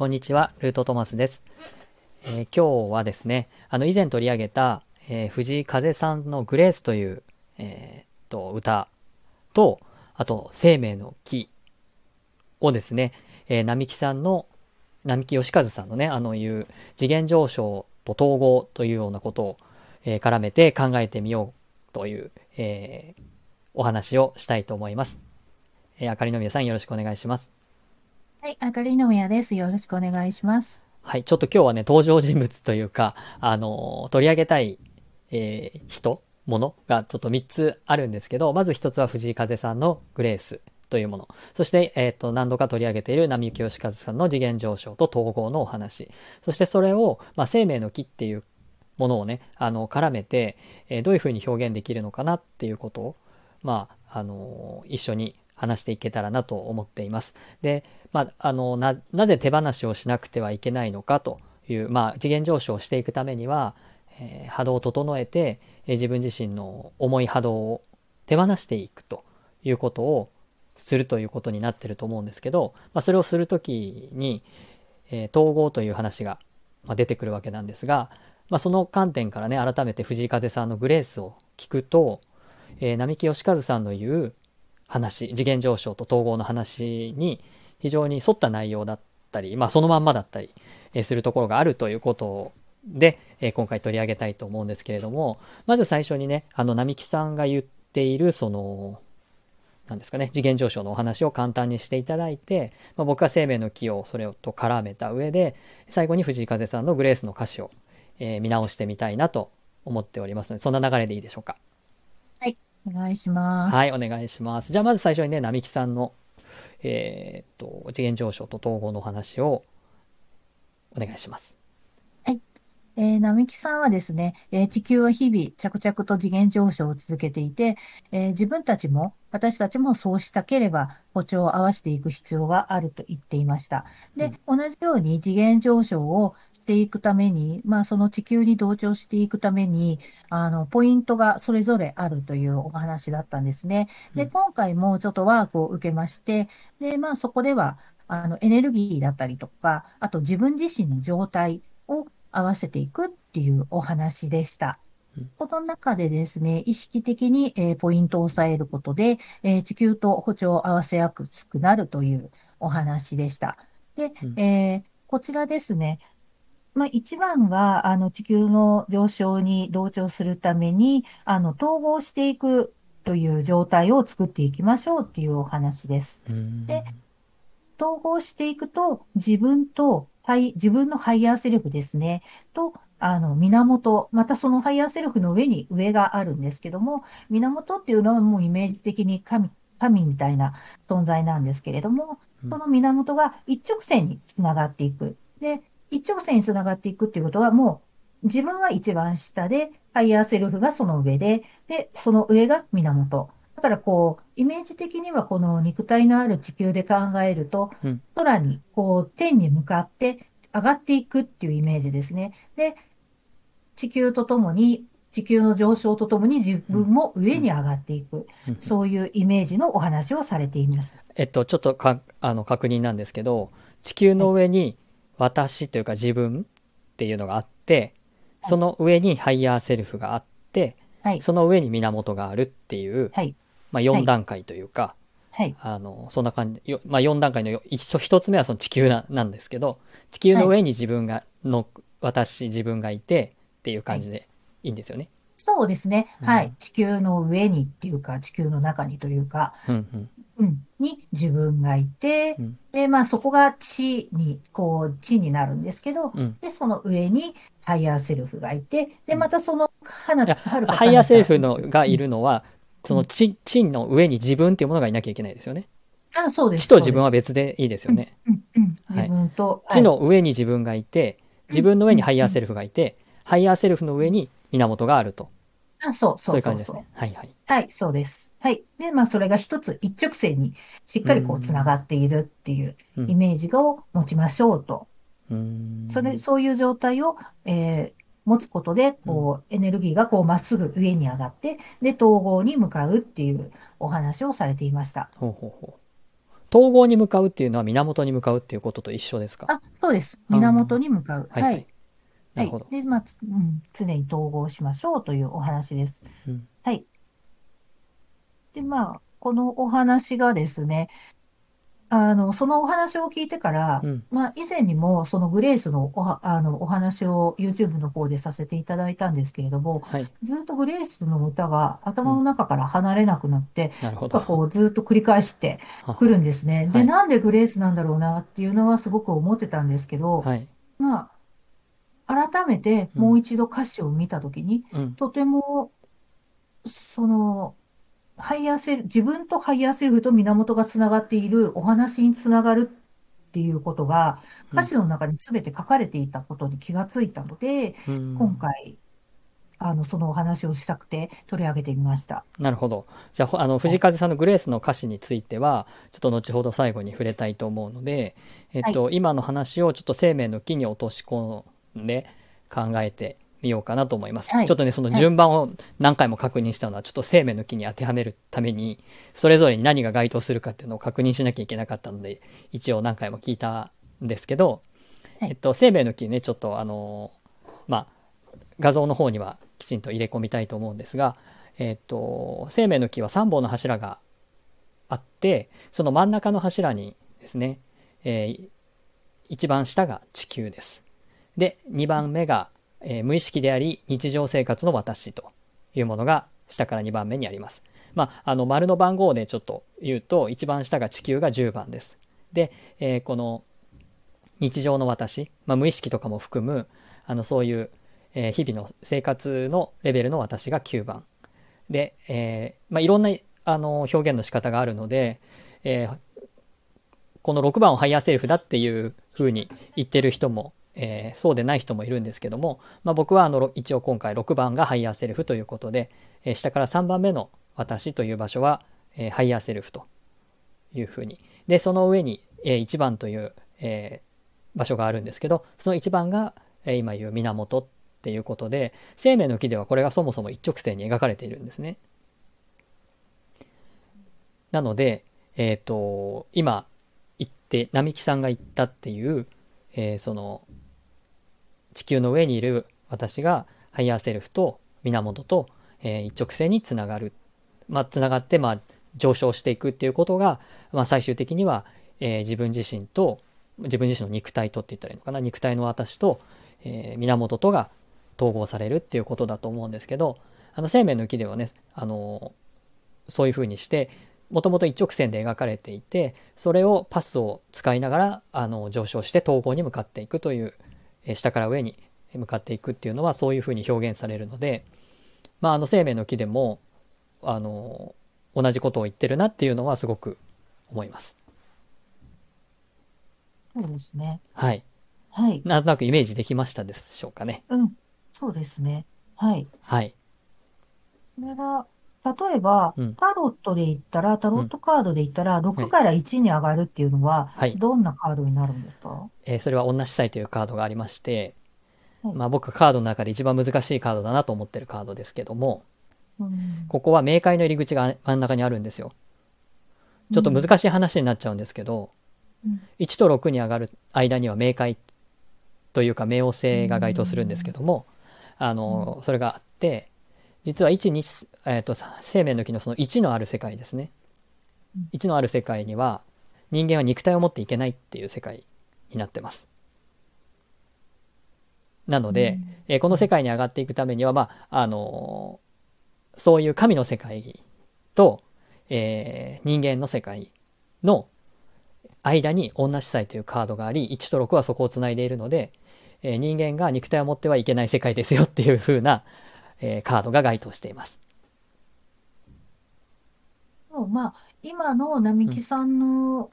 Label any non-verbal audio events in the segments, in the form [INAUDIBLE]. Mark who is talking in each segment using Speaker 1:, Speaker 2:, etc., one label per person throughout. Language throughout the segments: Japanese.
Speaker 1: こんにちは、ルートトマスです。えー今日はですね、あの以前取り上げた、えー藤井風さんのグレースという、えーっと歌と、あと生命の木をですね、えー並木さんの、並木義和さんのね、あのいう次元上昇と統合というようなことを、え絡めて考えてみようという、えお話をしたいと思います。えーあかりのみやさんよろしくお願いします。
Speaker 2: はい、あかりのみやです。よろしくお願いします。
Speaker 1: はい、ちょっと今日はね、登場人物というか、あの取り上げたい、えー人、ものがちょっと3つあるんですけど、まず1つは藤井風さんのグレースというもの。そして、えっ、と、何度か取り上げている並木義和さんの次元上昇と統合のお話。そしてそれを、まあ、生命の木っていうものをね、あの、絡めて、えーどういうふうに表現できるのかなっていうことを、まあ、あの一緒に話していけたらなと思っています。で、まあ、あのななぜ手放しをしなくてはいけないのかという、まあ、次元上昇していくためには、えー波動を整えて、えー自分自身の重い波動を手放していくということをするということになってると思うんですけど、まあ、それをするときに、えー統合という話が、ま、出てくるわけなんですが、まあ、その観点からね改めて藤井風さんのグレースを聞くと、えー並木義和さんの言う話次元上昇と統合の話に非常に沿った内容だったり、まあ、そのまんまだったりするところがあるということで、今回取り上げたいと思うんですけれどもまず最初にねあの並木さんが言っているそのなんですかね次元上昇のお話を簡単にしていただいて、まあ、僕は生命の木をそれと絡めた上で最後に藤井風さんのグレースの歌詞を、えー見直してみたいなと思っておりますのでそんな流れでいいでしょうか。
Speaker 2: お願いします。
Speaker 1: はい、お願いします。じゃあまず最初にね、並木さんの、えーっと、次元上昇と統合のお話をお願いします。
Speaker 2: えー並木さんはですね、えー地球は日々着々と次元上昇を続けていて、えー自分たちも、私たちもそうしたければ歩調を合わせていく必要があると言っていました。で、同じように次元上昇をしていくために、まあその地球に同調していくために、あの、ポイントがそれぞれあるというお話だったんですね。で、
Speaker 1: うん
Speaker 2: 今回もちょっとワークを受けまして、で、まあそこでは、あの、エネルギーだったりとか、あと自分自身の状態を合わせていくっていうお話でした
Speaker 1: うん。
Speaker 2: この中でですね、意識的に、えーポイントを押さえることで、えー地球と歩調を合わせやすくなるというお話でした。で、
Speaker 1: うん
Speaker 2: えーこちらですね、まあ、一番は、あの、地球の上昇に同調するために、あの、統合していくという状態を作っていきましょうっていうお話です。
Speaker 1: うん
Speaker 2: で統合していくと、自分と、はい、自分のハイヤーセルフですね、と、あの、源、またそのハイヤーセルフの上に上があるんですけども、源っていうのはもうイメージ的に神、神みたいな存在なんですけれども、
Speaker 1: うん
Speaker 2: その源が一直線につながっていく。で、一直線につながっていくっていうことはもう自分は一番下で、ハイヤーセルフがその上で、で、その上が源。だからこう、イメージ的にはこの肉体のある地球で考えると、
Speaker 1: うん
Speaker 2: 空にこう天に向かって上がっていくっていうイメージですね。で、地球とともに、地球の上昇とともに自分も上に上がっていく、
Speaker 1: うん
Speaker 2: そういうイメージのお話をされていました。
Speaker 1: えっと、ちょっとかあの確認なんですけど、地球の上に私というか自分っていうのがあって、その上にハイヤーセルフがあって、
Speaker 2: はい。
Speaker 1: その上に源があるっていう、
Speaker 2: はい。
Speaker 1: まあ、4段階というか、
Speaker 2: はい。
Speaker 1: あの、そんな感じ、よまあ、4段階のよ一緒一つ目はその地球ななんですけど、地球の上に自分が、の、私、自分がいてっていう感じでいいんですよね。
Speaker 2: そうですね。
Speaker 1: うん
Speaker 2: はい。地球の上にっていうか、地球の中にというか、
Speaker 1: うんうん
Speaker 2: うん、に自分がいて、
Speaker 1: うん
Speaker 2: で、まあそこが地に、こう、地になるんですけど、
Speaker 1: うん。
Speaker 2: で、その上にハイヤーセルフがいて、で、またその、花
Speaker 1: いや
Speaker 2: はるか
Speaker 1: ハイヤーセルフのがいるのは、その地、地の上に自分っていうものがいなきゃいけないですよね。
Speaker 2: あ、そうです。
Speaker 1: 地と自分は別でいいですよね。
Speaker 2: す。うん、うん。
Speaker 1: はい
Speaker 2: 自分と、
Speaker 1: 地の上に自分がいて、自分の上にハイヤーセルフがいて、ハイヤーセルフの上に源があると。
Speaker 2: はい、あ、そう、
Speaker 1: そ
Speaker 2: そうう
Speaker 1: いう感じですね
Speaker 2: そうそう。。
Speaker 1: はいはい。
Speaker 2: はい、そうです。はい。で、まあそれが一つ一直線にしっかりこ
Speaker 1: う
Speaker 2: うんつながっているっていう
Speaker 1: うん
Speaker 2: イメージを持ちましょうと。
Speaker 1: うーん
Speaker 2: それ、そういう状態を、えー持つことで、こう、エネルギーがこう、まっすぐ上に上がって、で、統合に向かうっていうお話をされていました。
Speaker 1: ほうほうほう。統合に向かうっていうのは源に向かうっていうことと一緒ですか？
Speaker 2: あ、そうです。源に向かう。
Speaker 1: はい、
Speaker 2: は
Speaker 1: はいい。。なるほど。
Speaker 2: で、まあ、つうん、常に統合しましょうというお話です。
Speaker 1: うん
Speaker 2: はい。で、まあ、このお話がですね、あの、そのお話を聞いてから、
Speaker 1: うん
Speaker 2: まあ、以前にも、そのグレースのおは、あの、お話を YouTube の方でさせていただいたんですけれども、
Speaker 1: はい。
Speaker 2: ずっとグレースの歌が頭の中から離れなくなって、
Speaker 1: なるほど。
Speaker 2: こう、ずっと繰り返してくるんですね。で、
Speaker 1: はい
Speaker 2: なんでグレースなんだろうなっていうのはすごく思ってたんですけど、
Speaker 1: はい。
Speaker 2: まあ、改めてもう一度歌詞を見たときに、
Speaker 1: うん。
Speaker 2: とても、その、ハイヤーセル、自分とハイヤーセルフと源がつながっているお話につながるっていうことが、
Speaker 1: うん
Speaker 2: 歌詞の中に全て書かれていたことに気がついたので、
Speaker 1: うん
Speaker 2: 今回、あの、そのお話をしたくて取り上げてみました。
Speaker 1: なるほど。じゃあほ、あの、藤風さんのグレースの歌詞については、ちょっと後ほど最後に触れたいと思うので、えっと、今の話をちょっと生命の木に落とし込んで考えてみようかなと思います。
Speaker 2: はい
Speaker 1: ちょっとね、その順番を何回も確認したのは、ちょっと生命の木に当てはめるために、それぞれに何が該当するかっていうのを確認しなきゃいけなかったので、一応何回も聞いたんですけど、
Speaker 2: はい
Speaker 1: えっと、生命の木ね、ちょっとあの、まあ、画像の方にはきちんと入れ込みたいと思うんですが、えっと、生命の木は3本の柱があって、その真ん中の柱にですね、えー一番下が地球です。で、2番目が、えー無意識であり日常生活の私というものが下から2番目にあります。まあ、あの丸の番号でちょっと言うと一番下が地球が10番です。で、えーこの日常の私、まあ、無意識とかも含むあのそういう、えー日々の生活のレベルの私が9番で、えーまあ、いろんなあの表現の仕方があるので、えーこの6番をハイヤーセルフだっていうふうに言ってる人も、えーそうでない人もいるんですけども、まあ、僕はあの一応今回6番がハイヤーセルフということで、えー下から3番目の私という場所は、えーハイヤーセルフというふうにでその上に、え1番という、えー場所があるんですけどその1番が、えー今言う源っていうことで生命の木ではこれがそもそも一直線に描かれているんですね。なので、えっ、と、今言って、並木さんが言ったっていう、えーその、地球の上にいる私がハイヤーセルフと源と、えー一直線につながる。まあ、つながって、まあ、上昇していくっていうことが、まあ、最終的には、えー自分自身と、自分自身の肉体とって言ったらいいのかな、肉体の私と、えー源とが統合されるっていうことだと思うんですけど、あの生命の木ではね、あのそういうふうにして、もともと一直線で描かれていて、それをパスを使いながらあの上昇して統合に向かっていくという、下から上に向かっていくっていうのはそういうふうに表現されるので、まあ、あの生命の木でもあの同じことを言ってるなっていうのはすごく思います。
Speaker 2: そうですね。
Speaker 1: はい。
Speaker 2: はい。
Speaker 1: なんとなくイメージできましたでしょうかね。
Speaker 2: うん。そうですね。はい。
Speaker 1: はい。
Speaker 2: これが、例えば
Speaker 1: うん、
Speaker 2: タロットで言ったら、タロットカードで言ったら、
Speaker 1: は
Speaker 2: 6
Speaker 1: い
Speaker 2: から1に上がるっていうのは
Speaker 1: はい、
Speaker 2: どんなカードになるんですか？
Speaker 1: えーそれは女司祭というカードがありまして、
Speaker 2: はい。
Speaker 1: まあ僕カードの中で一番難しいカードだなと思ってるカードですけども、
Speaker 2: うん。
Speaker 1: ここは冥界の入り口が真ん中にあるんですよ。ちょっと難しい話になっちゃうんですけど、
Speaker 2: うん。
Speaker 1: 1と6に上がる間には冥界というか冥王星が該当するんですけども、あの、それがあって、実は1、2、えっと、生命の木のその1のある世界ですね。1のある世界には人間は肉体を持っていけないっていう世界になってます。なので、えーこの世界に上がっていくためには、まあ、あのーそういう神の世界と、えー人間の世界の間に女司祭というカードがあり、1と6はそこをつないでいるので、えー人間が肉体を持ってはいけない世界ですよっていう風な、えーカードが該当しています。
Speaker 2: そうまあ、今の並木さんの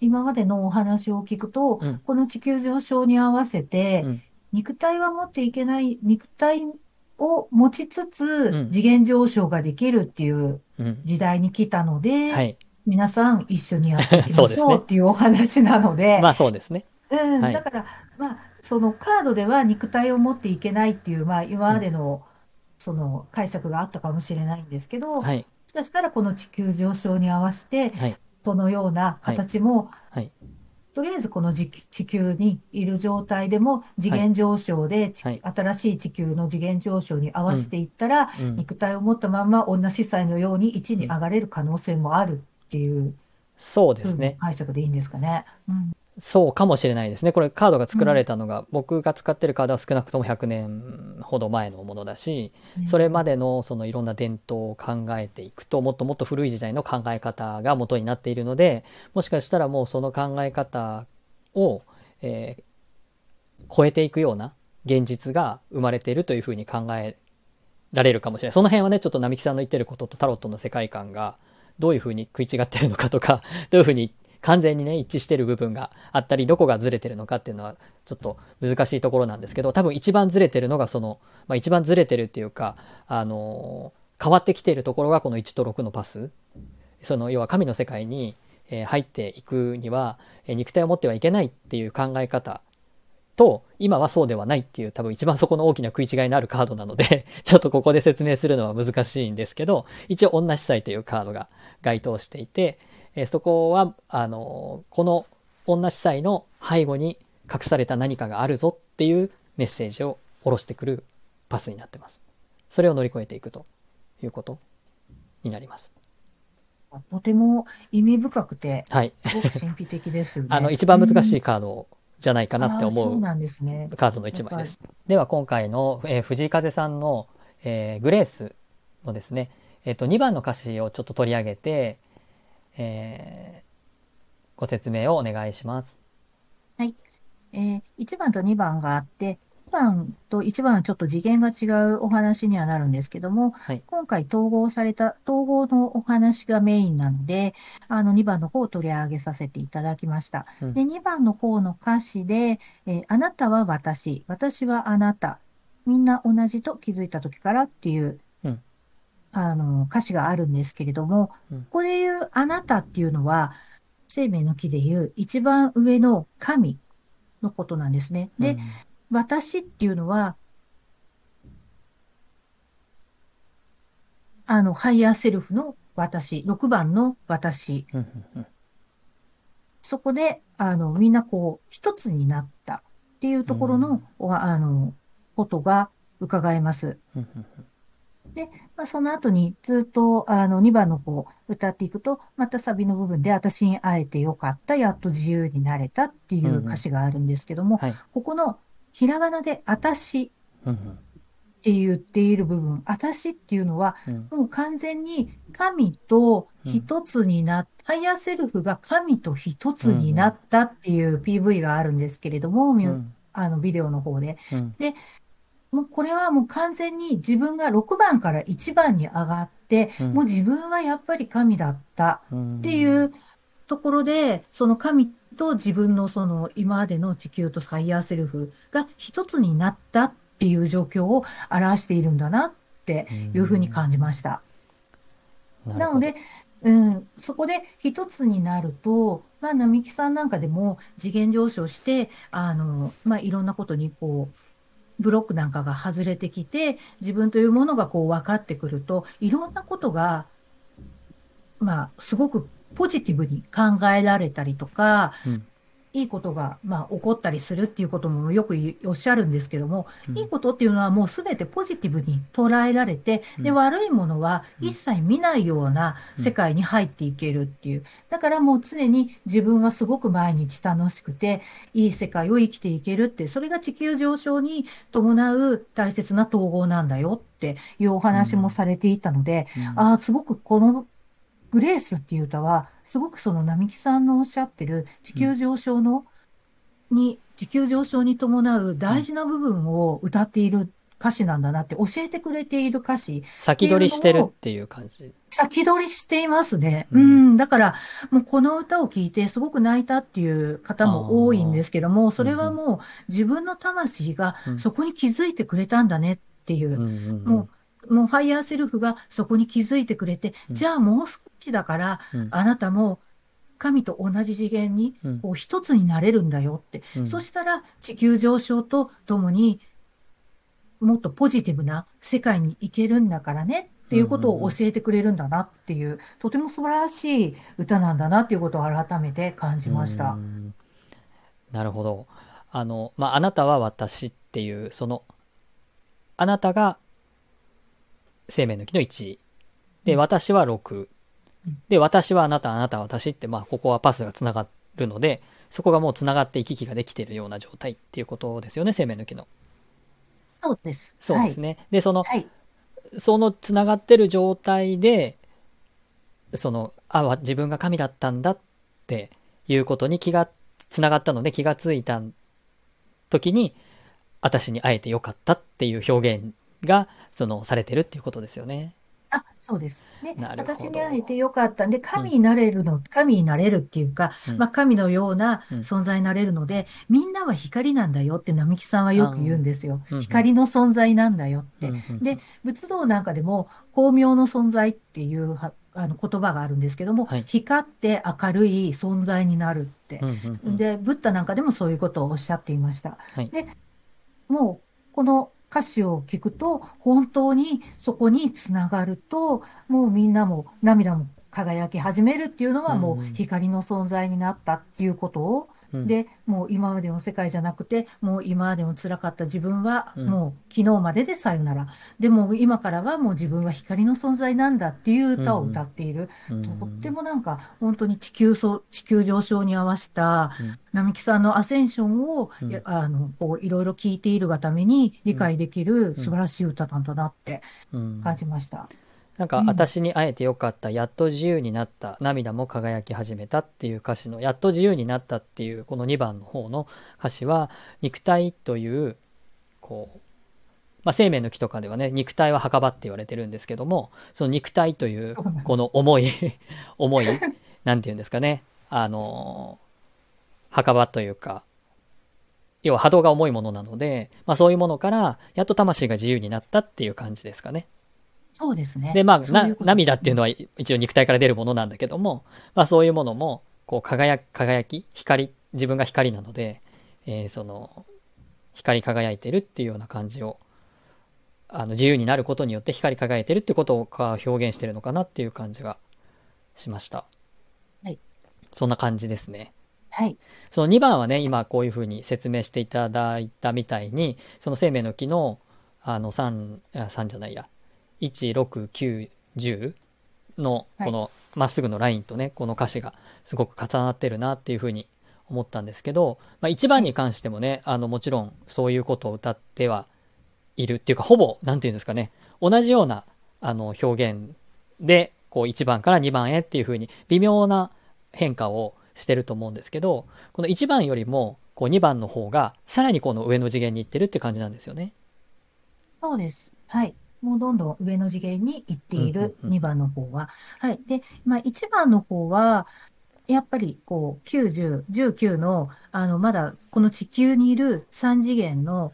Speaker 2: 今までのお話を聞くと、
Speaker 1: うん。
Speaker 2: この地球上昇に合わせて、
Speaker 1: うん。
Speaker 2: 肉体は持っていけない、肉体を持ちつつ、
Speaker 1: うん。
Speaker 2: 次元上昇ができるっていう
Speaker 1: うん。
Speaker 2: 時代に来たので、
Speaker 1: はい。
Speaker 2: 皆さん一緒にやっていき [LAUGHS]
Speaker 1: そうですね。
Speaker 2: ましょうっていうお話なので、[LAUGHS]
Speaker 1: まあそうですね。
Speaker 2: うん、
Speaker 1: はい。
Speaker 2: だから、まあ、そのカードでは肉体を持っていけないっていう、まあ、今までの、その解釈があったかもしれないんですけど、も
Speaker 1: はい。
Speaker 2: しかしたらこの地球上昇に合わせて、
Speaker 1: はい。
Speaker 2: トのような形も、
Speaker 1: はい。
Speaker 2: とりあえずこの地地球にいる状態でも次元上昇で、ち
Speaker 1: はい。
Speaker 2: 新しい地球の次元上昇に合わせていったら、
Speaker 1: うん。
Speaker 2: 肉体を持ったまま女司祭のように1に上がれる可能性もあるっていう
Speaker 1: そうですね。
Speaker 2: 解釈でいいんですかね。うん
Speaker 1: そうかもしれないですね。これカードが作られたのが、僕が使ってるカードは少なくとも100年ほど前のものだし、それまでのそのいろんな伝統を考えていくともっともっと古い時代の考え方が元になっているのでもしかしたらもうその考え方を、えー超えていくような現実が生まれているというふうに考えられるかもしれないその辺はねちょっと並木さんの言ってることとタロットの世界観がどういうふうに食い違ってるのかとか [LAUGHS] どういうふうに完全にね一致してる部分があったりどこがずれてるのかっていうのはちょっと難しいところなんですけど多分一番ずれてるのがその、まあ、一番ずれてるっていうかあの変わってきているところがこの1と6のパス。その要は神の世界にえ入っていくにはえ肉体を持ってはいけないっていう考え方と今はそうではないっていう多分一番そこの大きな食い違いのあるカードなので [LAUGHS] ちょっとここで説明するのは難しいんですけど一応女司祭というカードが該当していて、えーそこはあのこの女司祭の背後に隠された何かがあるぞっていうメッセージを下ろしてくるパスになってます。それを乗り越えていくということになります。
Speaker 2: とても意味深くて、
Speaker 1: はい。[LAUGHS]
Speaker 2: すごく神秘的ですよね。
Speaker 1: あの一番難し
Speaker 2: い
Speaker 1: いカードじゃないかなって思う。カードの1枚です。では今回の、えー藤井風さんの、えーグレースのですね、えっと2番の歌詞をちょっと取り上げて、えーご説明をお願いします。
Speaker 2: えー、1番と2番があって、2番と1番はちょっと次元が違うお話にはなるんですけども、
Speaker 1: はい。
Speaker 2: 今回統合された、統合のお話がメインなので、あの2番の方を取り上げさせていただきました。
Speaker 1: うん。
Speaker 2: で、2番の方の歌詞で、えーあなたは私、私はあなた、みんな同じと気づいた時からっていう、
Speaker 1: うん。
Speaker 2: あの歌詞があるんですけれども、
Speaker 1: うん。
Speaker 2: ここで言うあなたっていうのは、生命の木で言う一番上の神のことなんですね。で、私っていうのは、あの、ハイヤーセルフの私、6番の私。
Speaker 1: うんうんうん
Speaker 2: そこで、あの、みんなこう、一つになったっていうところの、おあの、ことが伺えます。
Speaker 1: うんうん
Speaker 2: まあ、その後にずっとあの2番の方歌っていくと、またサビの部分で私に会えてよかった、やっと自由になれたっていう歌詞があるんですけども、
Speaker 1: はい。
Speaker 2: ここのひらがなで私
Speaker 1: うん
Speaker 2: って言っている部分、私っていうのはもう完全に神と一つになっ、ハイヤーセルフが神と一つになったっていう PV があるんですけれども、あのビデオの方で。
Speaker 1: うん。
Speaker 2: もうこれはもう完全に自分が6番から1番に上がって、
Speaker 1: うん。
Speaker 2: もう自分はやっぱり神だった
Speaker 1: うん
Speaker 2: っていうところで、その神と自分のその今までの地球とハイヤーセルフが一つになったっていう状況を表しているんだなっていうふうに感じました。
Speaker 1: な
Speaker 2: ので、うん、そこで一つになると、まあ、並木さんなんかでも次元上昇して、あの、まあ、いろんなことにこう、ブロックなんかが外れてきて、自分というものがこう分かってくると、いろんなことが、まあ、すごくポジティブに考えられたりとか、
Speaker 1: うん。
Speaker 2: いいことが、まあ、起こったりするっていうこともよくおっしゃるんですけども、
Speaker 1: うん。
Speaker 2: いいことっていうのはもうすべてポジティブに捉えられて、で、
Speaker 1: うん。
Speaker 2: 悪いものは
Speaker 1: うん。
Speaker 2: 一切見ないような世界に入っていけるっていう。だからもう常に自分はすごく毎日楽しくて、いい世界を生きていけるって、それが地球上昇に伴う大切な統合なんだよっていうお話もされていたので、
Speaker 1: うん。
Speaker 2: ああ、すごくこのグレースっていう歌は、すごくその並木さんのおっしゃってる地球上昇の、に、地球上昇に伴う大事な部分を歌っている歌詞なんだなって教えてくれている歌詞、
Speaker 1: 先取りしてるっていう感じ。
Speaker 2: 先取りしていますね。
Speaker 1: う
Speaker 2: うん。ん、だから、もうこの歌を聴いてすごく泣いたっていう方も多いんですけども、それはもう自分の魂が
Speaker 1: うん。
Speaker 2: そこに気づいてくれたんだねっていう。
Speaker 1: うんうんうん
Speaker 2: もう、もうハイヤーセルフがそこに気づいてくれて、
Speaker 1: うん。
Speaker 2: じゃあもう少しだから、
Speaker 1: うん。
Speaker 2: あなたも神と同じ次元に
Speaker 1: うん。
Speaker 2: こう一つになれるんだよって。
Speaker 1: うん。
Speaker 2: そしたら地球上昇とともにもっとポジティブな世界に行けるんだからねっていうことを教えてくれるんだなっていう、とても素晴らしい歌なんだなっていうことを改めて感じました。
Speaker 1: なるほど。あの、まあ、あなたは私っていう、その、あなたが生命の木の1で、私は6で、私はあなた、あなたは私って、まあ、ここはパスがつながるので、そこがもうつながって行き来ができているような状態っていうことですよね、生命の木の。
Speaker 2: そうです。
Speaker 1: そうですね。はい、で、その、はい、そのつながってる状態で、その、あ、自分が神だったんだっていうことに気がつながったので気がついた時に、私に会えてよかったっていう表現が、その、されてるっていうことですよね。
Speaker 2: あ、そうです。で、私に会えてよかった。ん。で、神になれるの、うん、神になれるっていうか、うん、まあ、神のような存在になれるので、うん、みんなは光なんだよって並木さんはよく言うんですよ。光の存在なんだよって。で、仏道なんかでも、光明の存在っていうあの言葉があるんですけども、はい、光って明るい存在になるって。で、ブッダなんかでもそういうことをおっしゃっていました。はい、で、もう、この歌詞を聞くと、本当にそこにつながると、もうみんなも涙も輝き始めるっていうのはもう光の存在になったっていうことをで、もう今までの世界じゃなくて、もう今までの辛かった自分は、もう昨日まででさよなら。でも今からはもう自分は光の存在なんだっていう歌を歌っている。とってもなんか、本当に地球そ、地球上昇に合わせた、並木さんのアセンションを、あの、こう、いろいろ聞いているがために理解できる素晴らしい歌なんだなって感じました。
Speaker 1: なんか、私に会えてよかった、やっと自由になった、涙も輝き始めたっていう歌詞の、やっと自由になったっていう、この2番の方の歌詞は、肉体という、こう、まあ、生命の木とかではね、肉体は墓場って言われてるんですけども、その肉体という、この重い [LAUGHS] 重い、なんて言うんですかね、あの、墓場というか、要は波動が重いものなので、まあそういうものから、やっと魂が自由になったっていう感じですかね。
Speaker 2: そうですね。
Speaker 1: で、まあ、な、涙っていうのは一応肉体から出るものなんだけども、まあそういうものも、こう輝、輝き、光、自分が光なので、えー、その、光り輝いてるっていうような感じを、あの、自由になることによって光り輝いてるってことを表現してるのかなっていう感じがしました。
Speaker 2: はい。
Speaker 1: そんな感じですね。
Speaker 2: はい。
Speaker 1: その2番はね、今こういうふうに説明していただいたみたいに、その生命の木の、あの3、3じゃないや、16910のこのまっすぐのラインとねこの歌詞がすごく重なってるなっていうふうに思ったんですけど、まあ、1番に関してもねあのもちろんそういうことを歌ってはいるっていうかほぼ何て言うんですかね同じようなあの表現でこう1番から2番へっていうふうに微妙な変化をしてると思うんですけどこの1番よりもこう2番の方がさらにこの上の次元に行ってるって感じなんですよね。
Speaker 2: そうです。はい。もうどんどん上の次元に行っている2番の方は。はい。で、まあ1番の方は、やっぱりこう90、19の、あの、まだこの地球にいる3次元の、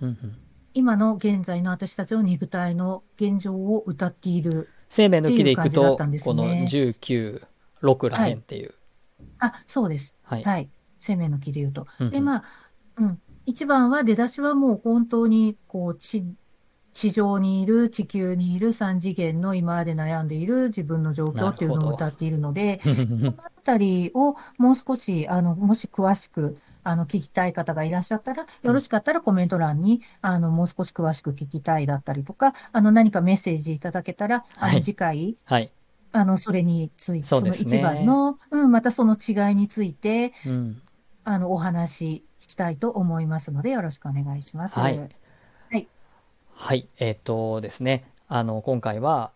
Speaker 2: 今の現在の私たちの肉体の現状を歌っている
Speaker 1: 生命の木でいくと、この19、6らへんっていう。
Speaker 2: はい、あ、そうです。はい。はい。生命の木で言うと。で、まあ、うん。一番は出だしはもう本当に、こう、地、地上にいる、地球にいる三次元の今まで悩んでいる自分の状況っていうのを歌っているので、[LAUGHS] そのあたりをもう少し、あの、もし詳しく、あの、聞きたい方がいらっしゃったら、よろしかったらコメント欄に、あの、もう少し詳しく聞きたいだったりとか、あの、何かメッセージいただけたら、あの、次回、
Speaker 1: はい。
Speaker 2: あの、それについて、その一番の、うん、またその違いについて、うん、あの、お話ししたいと思いますので、よろしくお願いします。
Speaker 1: はい。はい、えっ、ー、とですね、あの、今回は、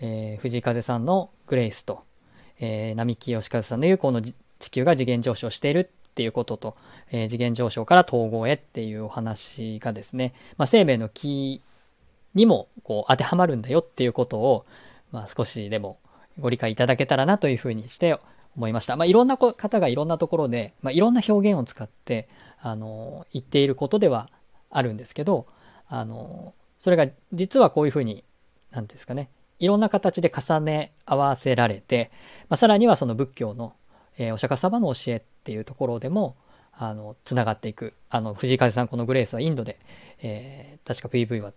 Speaker 1: えー、藤井風さんのグレイスと、えー、並木義和さんの言うこの地球が次元上昇しているっていうことと、えー、次元上昇から統合へっていうお話がですね、まあ、生命の木にもこう当てはまるんだよっていうことを、まあ、少しでもご理解いただけたらなというふうにして思いました。まあ、いろんな方がいろんなところで、まあ、いろんな表現を使って、あの、言っていることではあるんですけど、あの、それが実はこういうふうに何ですかねいろんな形で重ね合わせられて、まあ、さらにはその仏教の、えー、お釈迦様の教えっていうところでもあのつながっていく。あの藤井風さんこのグレースはインドで、えー、確か PV は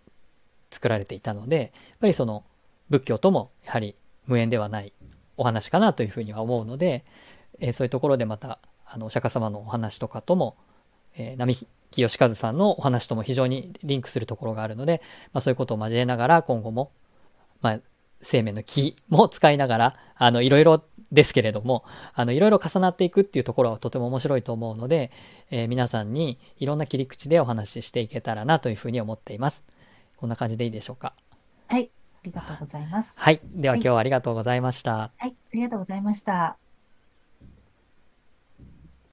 Speaker 1: 作られていたのでやっぱりその仏教ともやはり無縁ではないお話かなというふうには思うので、えー、そういうところでまたあのお釈迦様のお話とかとも、えー、並木義和さんのお話とも非常にリンクするところがあるので、まあ、そういうことを交えながら今後も、まあ、生命の木も使いながらあのいろいろですけれどもあのいろいろ重なっていくっていうところはとても面白いと思うので、えー、皆さんにいろんな切り口でお話ししていけたらなというふうに思っています。こんな感じでいいでしょうか？
Speaker 2: はい、ありがとうございます。
Speaker 1: はい、では今日はありがとうございました。
Speaker 2: はい、ありがとうございました。